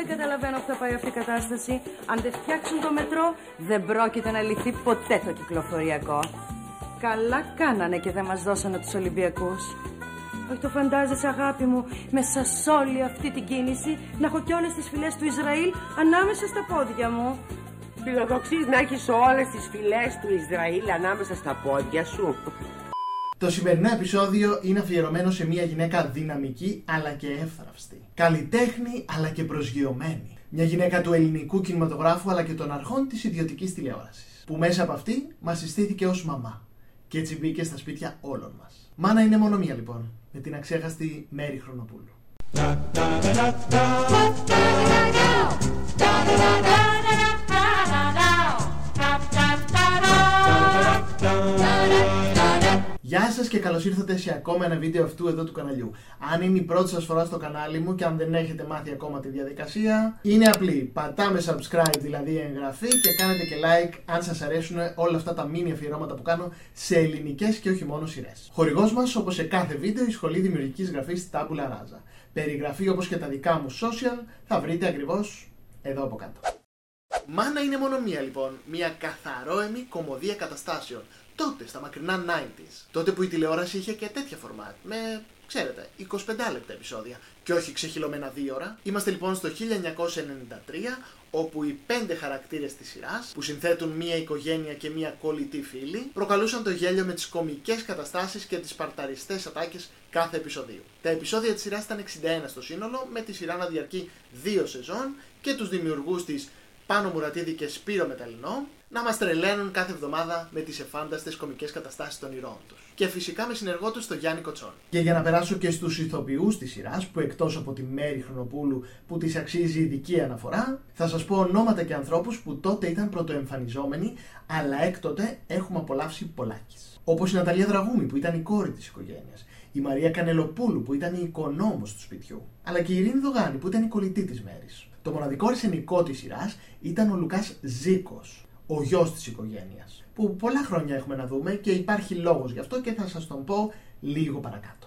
δεν καταλαβαίνω που θα πάει αυτή η κατάσταση. Αν δεν φτιάξουν το μετρό, δεν πρόκειται να λυθεί ποτέ το κυκλοφοριακό. Καλά κάνανε και δεν μας δώσανε τους Ολυμπιακούς. Όχι το φαντάζεσαι αγάπη μου, μέσα σε όλη αυτή την κίνηση να έχω κι όλες τις φυλές του Ισραήλ ανάμεσα στα πόδια μου. Φιλοδοξείς να έχεις όλες τις φυλές του Ισραήλ ανάμεσα στα πόδια σου. Το σημερινό επεισόδιο είναι αφιερωμένο σε μια γυναίκα δυναμική αλλά και εύθραυστη. Καλλιτέχνη αλλά και προσγειωμένη. Μια γυναίκα του ελληνικού κινηματογράφου αλλά και των αρχών της ιδιωτικής τηλεόρασης. Που μέσα από αυτή μας συστήθηκε ως μαμά. Και έτσι μπήκε στα σπίτια όλων μας. Μάνα είναι μόνο μία λοιπόν, με την αξέχαστη Μέρη Χρονοπούλου. Σας και καλώς ήρθατε σε ακόμα ένα βίντεο αυτού εδώ του καναλιού. Αν είναι η πρώτη σας φορά στο κανάλι μου και αν δεν έχετε μάθει ακόμα τη διαδικασία, είναι απλή. Πατάμε subscribe, δηλαδή εγγραφή και κάνετε και like αν σας αρέσουν όλα αυτά τα mini αφιερώματα που κάνω σε ελληνικές και όχι μόνο σειρές. Χορηγός μας, όπως σε κάθε βίντεο, η Σχολή Δημιουργικής Γραφής Tabula Rasa. Περιγραφή όπως και τα δικά μου social θα βρείτε ακριβώς εδώ από κάτω. Μάνα είναι μόνο μία λοιπόν, μία καθαρόεμη κομμωδία καταστάσεων τότε, στα μακρινά 90s. Τότε που η τηλεόραση είχε και τέτοια φορμάτ. Με, ξέρετε, 25 λεπτά επεισόδια. Και όχι ξεχυλωμένα δύο ώρα. Είμαστε λοιπόν στο 1993, όπου οι πέντε χαρακτήρες της σειράς, που συνθέτουν μία οικογένεια και μία κολλητή φίλη, προκαλούσαν το γέλιο με τις κομικές καταστάσεις και τις παρταριστές ατάκες κάθε επεισοδίου. Τα επεισόδια της σειράς ήταν 61 στο σύνολο, με τη σειρά να διαρκεί δύο σεζόν και τους δημιουργούς της Πάνο Μουρατίδη και Σπύρο Μεταλλινό, να μας τρελαίνουν κάθε εβδομάδα με τις εφάνταστες κομικές καταστάσεις των ηρώων τους. Και φυσικά με συνεργό τους τον Γιάννη Κοτσόν. Και για να περάσω και στους ηθοποιούς της σειράς, που εκτός από τη Μέρη Χρονοπούλου που της αξίζει ειδική αναφορά, θα σας πω ονόματα και ανθρώπους που τότε ήταν πρωτοεμφανιζόμενοι, αλλά έκτοτε έχουμε απολαύσει πολλάκις. Όπως η Ναταλία Δραγούμη που ήταν η κόρη της οικογένειας, η Μαρία Κανελοπούλου που ήταν η οικονόμος του σπιτιού, αλλά και η Ειρήνη Δογάνη που ήταν η κολλητή της Μέρης. Το μοναδικό αρσενικό της σειράς ήταν ο Λουκάς Ζήκος, ο γιος της οικογένειας. Που πολλά χρόνια έχουμε να δούμε και υπάρχει λόγος γι' αυτό και θα σας τον πω λίγο παρακάτω.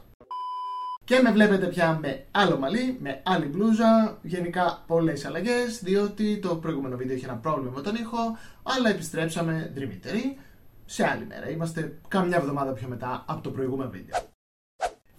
Και με βλέπετε πια με άλλο μαλλί, με άλλη μπλούζα, γενικά πολλές αλλαγές, διότι το προηγούμενο βίντεο είχε ένα πρόβλημα με τον ήχο, αλλά επιστρέψαμε δρυμύτεροι σε άλλη μέρα. Είμαστε κάμια εβδομάδα πιο μετά από το προηγούμενο βίντεο.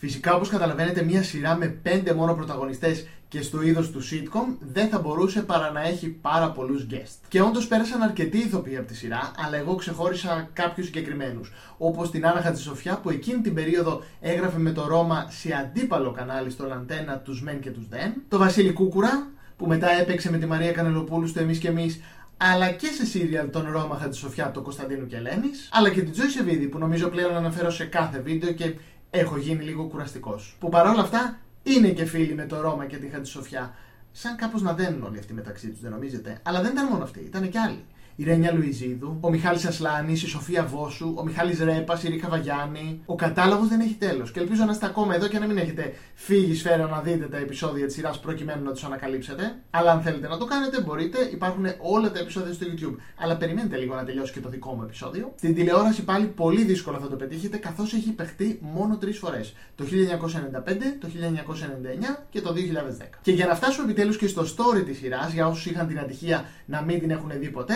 Φυσικά, όπως καταλαβαίνετε, μια σειρά με πέντε μόνο πρωταγωνιστές και στο είδος του sitcom δεν θα μπορούσε παρά να έχει πάρα πολλούς guest. Και όντως πέρασαν αρκετοί ηθοποιοί από τη σειρά, αλλά εγώ ξεχώρισα κάποιους συγκεκριμένους. Όπως την Άννα Χατζησοφιά που εκείνη την περίοδο έγραφε με το Ρώμα σε αντίπαλο κανάλι στο Λαντένα τους Μεν και τους Δεν. Το Βασίλη Κούκουρα που μετά έπαιξε με τη Μαρία Κανελοπούλου στο Εμείς και Εμείς αλλά και σε σύριαλ τον Ρώμα Χατζησοφιά του Κωνσταντίνου και Ελένη, αλλά και την Τζόι Σεβίδη που νομίζω πλέον αναφέρω σε κάθε βίντεο και έχω γίνει λίγο κουραστικός. Που παρόλα αυτά είναι και φίλοι με το Ρώμα και τη Σοφιά. Σαν κάπως να δένουν όλοι αυτοί μεταξύ τους, δεν νομίζετε; Αλλά δεν ήταν μόνο αυτοί, ήταν και άλλοι η Ρένια Λουιζίδου, ο Μιχάλης Ασλάνης, η Σοφία Βόσου, ο Μιχάλης Ρέπας, η Ρίκα Βαγιάννη. Ο κατάλογος δεν έχει τέλος. Και ελπίζω να είστε ακόμα εδώ και να μην έχετε φύγει σφαίρα να δείτε τα επεισόδια της σειράς προκειμένου να τους ανακαλύψετε. Αλλά αν θέλετε να το κάνετε, μπορείτε. Υπάρχουν όλα τα επεισόδια στο YouTube. Αλλά περιμένετε λίγο να τελειώσει και το δικό μου επεισόδιο. Στην τηλεόραση πάλι πολύ δύσκολο θα το πετύχετε καθώς έχει παιχτεί μόνο τρεις φορές. Το 1995, το 1999 και το 2010. Και για να φτάσουμε επιτέλους και στο story της σειράς, για όσους είχαν την ατυχία να μην την έχουν δει ποτέ,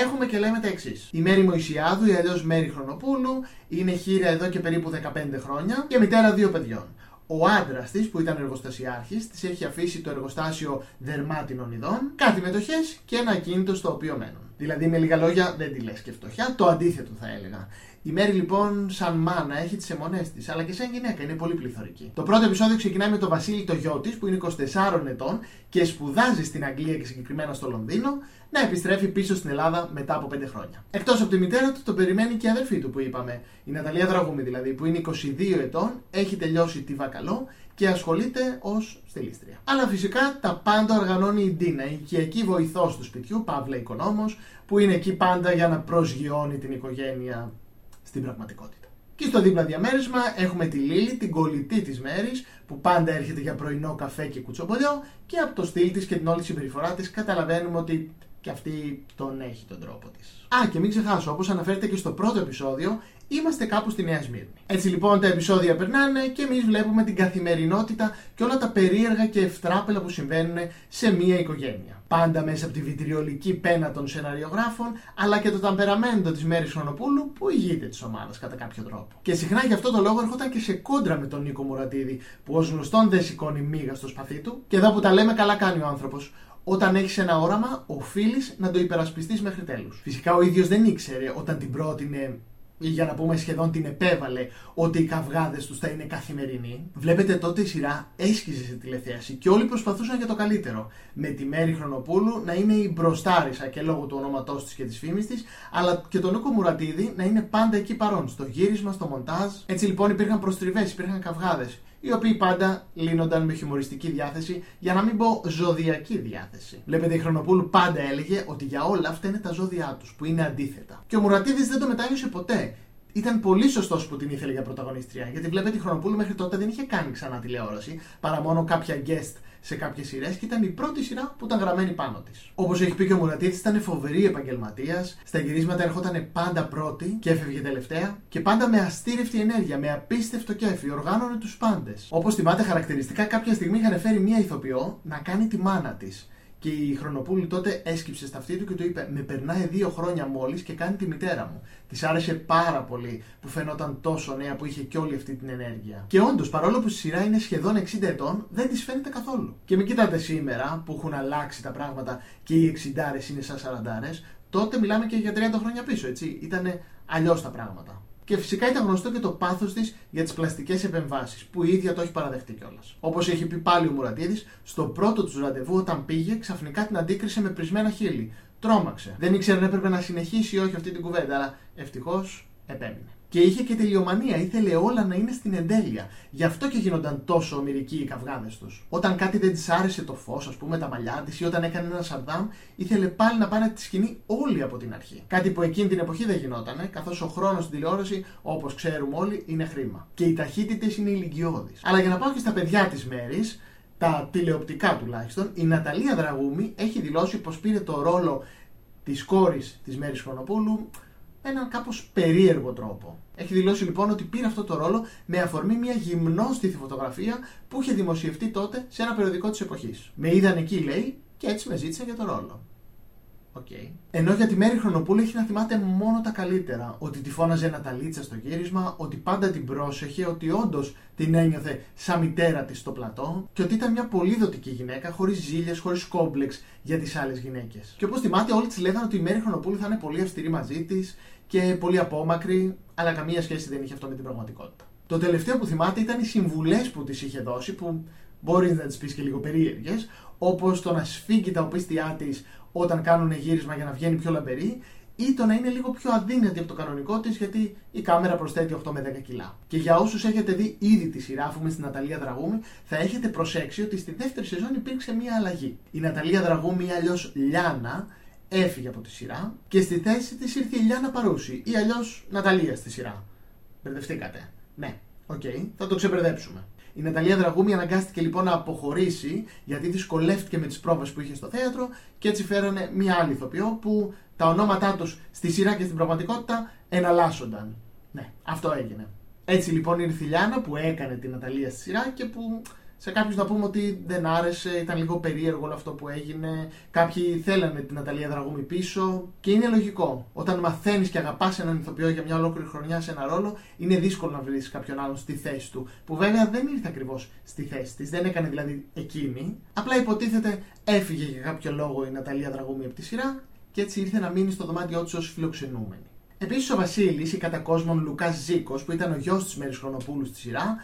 έχουμε και λέμε τα εξής. Η Μέρη Μωησιάδου, ή αλλιώς Μέρη Χρονοπούλου, είναι χείρα εδώ και περίπου 15 χρόνια και μητέρα δύο παιδιών. Ο άντρας της, που ήταν εργοστασιάρχης, της έχει αφήσει το εργοστάσιο δερμάτινων ειδών, κάτι μετοχές και ένα ακίνητο στο οποίο μένουν. Δηλαδή, με λίγα λόγια, δεν τη λες και φτωχιά, το αντίθετο θα έλεγα. Η Μέρη λοιπόν, σαν μάνα, έχει τις αιμονές της, αλλά και σαν γυναίκα είναι πολύ πληθωρική. Το πρώτο επεισόδιο ξεκινάει με τον Βασίλη το γιο της, που είναι 24 ετών και σπουδάζει στην Αγγλία και συγκεκριμένα στο Λονδίνο, να επιστρέφει πίσω στην Ελλάδα μετά από 5 χρόνια. Εκτός από τη μητέρα του, το περιμένει και η αδερφή του που είπαμε, η Ναταλία Δραγούμη δηλαδή, που είναι 22 ετών, έχει τελειώσει τη Βακαλό και ασχολείται ως στελίστρια. Αλλά φυσικά τα πάντα οργανώνει η Ντίνα, η οικιακή βοηθός του σπιτιού, Παύλα Οικονόμος, που είναι εκεί πάντα για να προσγειώνει την οικογένεια στην πραγματικότητα. Και στο δίπλα διαμέρισμα έχουμε τη Λίλη, την κολλητή της Μέρης, που πάντα έρχεται για πρωινό καφέ και κουτσομπολιό, και από το στυλ της και την όλη συμπεριφορά της καταλαβαίνουμε ότι Και αυτή τον έχει τον τρόπο της. Α, και μην ξεχάσω, όπως αναφέρεται και στο πρώτο επεισόδιο, είμαστε κάπου στη Νέα Σμύρνη. Έτσι λοιπόν τα επεισόδια περνάνε και εμείς βλέπουμε την καθημερινότητα και όλα τα περίεργα και ευτράπελα που συμβαίνουν σε μία οικογένεια. Πάντα μέσα από τη βιτριολική πένα των σεναριογράφων, αλλά και το ταμπεραμέντο της Μέρης Χρονοπούλου που ηγείται της ομάδας κατά κάποιο τρόπο. Και συχνά γι' αυτό το λόγο έρχονταν και σε κόντρα με τον Νίκο Μουρατίδη, που ως γνωστόν δεν σηκώνει μίγα στο σπαθί του. Και εδώ που τα λέμε, καλά κάνει ο άνθρωπος. Όταν έχεις ένα όραμα, οφείλεις να το υπερασπιστείς μέχρι τέλους. Φυσικά ο ίδιος δεν ήξερε όταν την πρότεινε ή για να πούμε σχεδόν την επέβαλε ότι οι καυγάδες τους θα είναι καθημερινοί. Βλέπετε τότε η σειρά έσκυζε σε τηλεθέαση και όλοι προσπαθούσαν για το καλύτερο. Με τη Μέρη Χρονοπούλου να είναι η μπροστάρισα και λόγω του ονόματό της και της φήμης της, αλλά και τον Νίκο Μουρατίδη να είναι πάντα εκεί παρόν, στο γύρισμα, στο μοντάζ. Έτσι λοιπόν υπήρχαν προστριβές, υπήρχαν καυγάδες οι οποίοι πάντα λύνονταν με χιουμοριστική διάθεση, για να μην πω ζωδιακή διάθεση. Βλέπετε, η Χρονοπούλου πάντα έλεγε ότι για όλα αυτά είναι τα ζώδιά τους, που είναι αντίθετα. Και ο Μουρατίδης δεν το μετάγιωσε ποτέ ήταν πολύ σωστός που την ήθελε για πρωταγωνίστρια. Γιατί βλέπετε η Χρονοπούλου μέχρι τότε δεν είχε κάνει ξανά τηλεόραση, παρά μόνο κάποια guest σε κάποιες σειρές και ήταν η πρώτη σειρά που ήταν γραμμένη πάνω της. Όπως έχει πει και ο Μουρατίδη, ήταν φοβερή επαγγελματίας. Στα γυρίσματα έρχονταν πάντα πρώτη και έφευγε τελευταία και πάντα με αστήρευτη ενέργεια, με απίστευτο κέφι, οργάνωνε τους πάντες. Όπως θυμάται χαρακτηριστικά, κάποια στιγμή είχαν φέρει μία ηθοποιό να κάνει τη μάνα της. Και η Χρονοπούλη τότε έσκυψε στα αυτή του και του είπε: Με περνάει δύο χρόνια μόλις και κάνει τη μητέρα μου. Της άρεσε πάρα πολύ που φαινόταν τόσο νέα που είχε και όλη αυτή την ενέργεια. Και όντως, παρόλο που η σειρά είναι σχεδόν 60 ετών, δεν της φαίνεται καθόλου. Και μην κοιτάτε σήμερα που έχουν αλλάξει τα πράγματα και οι 60 είναι σαν 40 τότε μιλάμε και για 30 χρόνια πίσω, έτσι. Ήταν αλλιώς τα πράγματα. Και φυσικά ήταν γνωστό και το πάθος της για τις πλαστικές επεμβάσεις, που η ίδια το έχει παραδεχτεί κιόλας. Όπως έχει πει πάλι ο Μουρατίδης, στο πρώτο του ραντεβού, όταν πήγε, ξαφνικά την αντίκρισε με πρισμένα χείλη. Τρόμαξε. Δεν ήξερε αν έπρεπε να συνεχίσει ή όχι αυτή την κουβέντα, αλλά ευτυχώς επέμεινε. Και είχε και τελειομανία, ήθελε όλα να είναι στην εντέλεια. Γι' αυτό και γίνονταν τόσο ομοιρικοί οι καυγάδες τους. Όταν κάτι δεν της άρεσε το φως, ας πούμε τα μαλλιά της, ή όταν έκανε ένας σαρδάμ, ήθελε πάλι να πάνε τη σκηνή όλοι από την αρχή. Κάτι που εκείνη την εποχή δεν γινόταν, καθώς ο χρόνος στην τηλεόραση, όπως ξέρουμε όλοι, είναι χρήμα. Και οι ταχύτητες είναι ηλικιώδεις. Αλλά για να πάω και στα παιδιά της μέρης, τα τηλεοπτικά τουλάχιστον, η Ναταλία Δραγούμη έχει δηλώσει πως πήρε το ρόλο της κόρης της Μέρης Χρονοπούλου με έναν κάπως περίεργο τρόπο. Έχει δηλώσει λοιπόν ότι πήρε αυτό το ρόλο με αφορμή μια γυμνόστιθη φωτογραφία που είχε δημοσιευτεί τότε σε ένα περιοδικό της εποχής. Με είδαν εκεί, λέει, και έτσι με ζήτησαν για το ρόλο. Okay. Ενώ για τη Μέρη Χρονοπούλου έχει να θυμάται μόνο τα καλύτερα. Ότι τη φώναζε ένα ταλίτσα στο γύρισμα, ότι πάντα την πρόσεχε, ότι όντως την ένιωθε σαν μητέρα της στο πλατό και ότι ήταν μια πολύ δοτική γυναίκα, χωρίς ζήλια, χωρίς κόμπλεξ για τις άλλες γυναίκες. Και όπως θυμάται, όλοι της λέγανε ότι η Μέρη Χρονοπούλου θα είναι πολύ αυστηρή μαζί της και πολύ απόμακρη, αλλά καμία σχέση δεν είχε αυτό με την πραγματικότητα. Το τελευταίο που θυμάται ήταν οι συμβουλές που της είχε δώσει, που μπορεί να τις πεις και λίγο περίεργες, όπως το να σφίγγει τα οπίστια της όταν κάνουν γύρισμα για να βγαίνει πιο λαμπερή, ή το να είναι λίγο πιο αδύνατη από το κανονικό της, γιατί η κάμερα προσθέτει 8 με 10 κιλά. Και για όσους έχετε δει ήδη τη σειρά, αφού στην Ναταλία Δραγούμη, θα έχετε προσέξει ότι στη δεύτερη σεζόν υπήρξε μία αλλαγή. Η Ναταλία Δραγούμη, ή αλλιώς Λιάνα, έφυγε από τη σειρά και στη θέση της ήρθε η Λιάνα Παρούση, ή αλλιώς Ναταλία στη σειρά. Μπερδευτήκατε. Ναι, ok, okay, θα το ξεμπερδέψουμε. Η Ναταλία Δραγούμη αναγκάστηκε λοιπόν να αποχωρήσει γιατί δυσκολεύτηκε με τις πρόβες που είχε στο θέατρο και έτσι φέρανε μία άλλη ηθοποιό που τα ονόματά τους στη σειρά και στην πραγματικότητα εναλλάσσονταν. Ναι, αυτό έγινε. Έτσι λοιπόν ήρθε η Λιάνα που έκανε την Ναταλία στη σειρά και που σε κάποιους να πούμε ότι δεν άρεσε, ήταν λίγο περίεργο όλο αυτό που έγινε. Κάποιοι θέλανε την Ναταλία Δραγούμη πίσω. Και είναι λογικό. Όταν μαθαίνεις και αγαπάς έναν ηθοποιό για μια ολόκληρη χρονιά σε ένα ρόλο, είναι δύσκολο να βρεις κάποιον άλλον στη θέση του. Που βέβαια δεν ήρθε ακριβώς στη θέση της, δεν έκανε δηλαδή εκείνη. Απλά υποτίθεται έφυγε για κάποιο λόγο η Ναταλία Δραγούμη από τη σειρά και έτσι ήρθε να μείνει στο δωμάτιό της ως φιλοξενούμενη. Επίσης ο Βασίλης, η κατά κόσμον Λουκάς Ζήκος, που ήταν ο γιος της Μέρη Χρονοπούλου στη σειρά,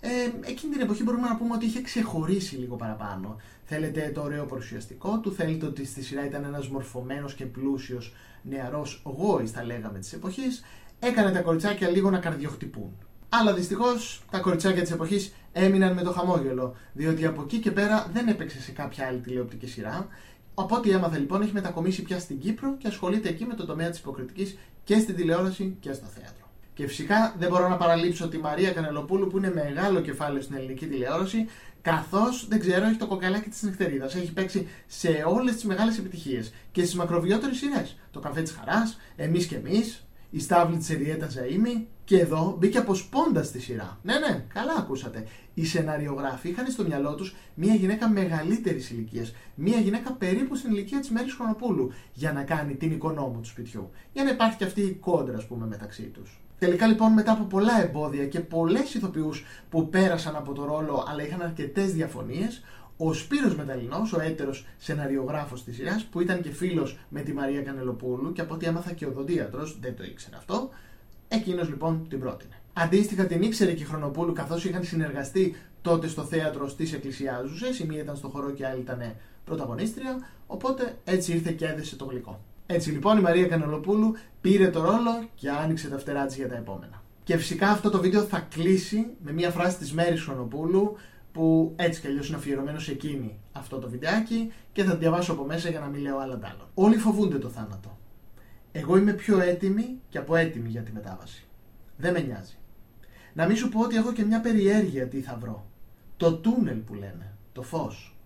ε, εκείνη την εποχή μπορούμε να πούμε ότι είχε ξεχωρίσει λίγο παραπάνω. Θέλετε το ωραίο παρουσιαστικό του, θέλετε ότι στη σειρά ήταν ένας μορφωμένος και πλούσιος νεαρός γόης, θα λέγαμε της εποχής. Έκανε τα κοριτσάκια λίγο να καρδιοχτυπούν. Αλλά δυστυχώς τα κοριτσάκια της εποχής έμειναν με το χαμόγελο, διότι από εκεί και πέρα δεν έπαιξε σε κάποια άλλη τηλεοπτική σειρά. Από ό,τι έμαθα λοιπόν έχει μετακομίσει πια στην Κύπρο και ασχολείται εκεί με το τομέα της υποκριτικής και στην τηλεόραση και στο θέατρο. Και φυσικά δεν μπορώ να παραλείψω τη Μαρία Κανελοπούλου που είναι μεγάλο κεφάλαιο στην ελληνική τηλεόραση, καθώς δεν ξέρω, έχει το κοκαλάκι της νυχτερίδας. Έχει παίξει σε όλες τις μεγάλες επιτυχίες και στις μακροβιότερες σειρές. Το καφέ της Χαράς, Εμείς και Εμείς, η Στάβλη της Εριέτα Ζαήμι και εδώ μπήκε από σπόντα στη σειρά. Ναι, ναι, καλά ακούσατε. Οι σεναριογράφοι είχαν στο μυαλό τους μια γυναίκα μεγαλύτερης ηλικίας, μια γυναίκα περίπου στην ηλικία της Μέρης Χρονοπούλου, για να κάνει την οικονόμου του σπιτιού. Για να υπάρχει και αυτή η κόντρα, ας πούμε, μεταξύ τους. Τελικά λοιπόν μετά από πολλά εμπόδια και πολλές ηθοποιούς που πέρασαν από το ρόλο αλλά είχαν αρκετές διαφωνίες, ο Σπύρος Μεταλλινός, ο έτερος σεναριογράφος της σειράς, που ήταν και φίλος με τη Μαρία Κανελοπούλου και από ό,τι έμαθα και οδοντίατρος, δεν το ήξερε αυτό, εκείνος λοιπόν την πρότεινε. Αντίστοιχα την ήξερε και η Χρονοπούλου καθώς είχαν συνεργαστεί τότε στο θέατρο τη Εκκλησιάζουσες, η μία ήταν στο χώρο και η άλλη ήταν πρωταγωνίστρια, οπότε έτσι ήρθε και έδεσε το γλυκό. Έτσι λοιπόν η Μαρία Κανελοπούλου πήρε το ρόλο και άνοιξε τα φτερά της για τα επόμενα. Και φυσικά αυτό το βίντεο θα κλείσει με μια φράση της Μέρης Χρονοπούλου που έτσι κι αλλιώς είναι αφιερωμένος σε εκείνη αυτό το βιντεάκι και θα διαβάσω από μέσα για να μην λέω άλλα άλλο. Όλοι φοβούνται το θάνατο. Εγώ είμαι πιο έτοιμη και από έτοιμη για τη μετάβαση. Δεν με νοιάζει. Να μην σου πω ότι έχω και μια περιέργεια τι θα βρω. Το τούνελ που λένε. Το φως.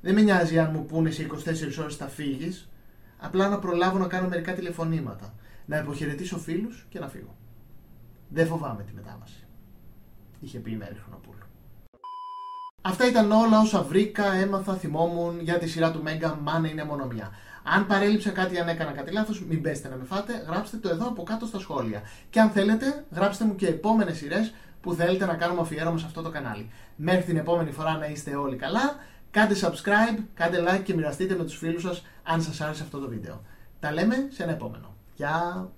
Δεν με νοιάζει αν μου πούνε σε 24 ώρες θα φύγεις, απλά να προλάβω να κάνω μερικά τηλεφωνήματα, να υποχαιρετήσω φίλους και να φύγω. Δεν φοβάμαι τη μετάβαση. Είχε πει η Μέρη Χρονοπούλου. Αυτά ήταν όλα όσα βρήκα, έμαθα, θυμόμουν για τη σειρά του Μέγκα Μάνα είναι μόνο μία. Αν παρέλειψα κάτι, αν έκανα κάτι λάθος, μην πέστε να με φάτε, γράψτε το εδώ από κάτω στα σχόλια. Και αν θέλετε, γράψτε μου και επόμενες σειρές που θέλετε να κάνουμε αφιέρωμα σε αυτό το κανάλι. Μέχρι την επόμενη φορά να είστε όλοι καλά. Κάντε subscribe, κάντε like και μοιραστείτε με τους φίλους σας αν σας άρεσε αυτό το βίντεο. Τα λέμε σε ένα επόμενο. Γεια!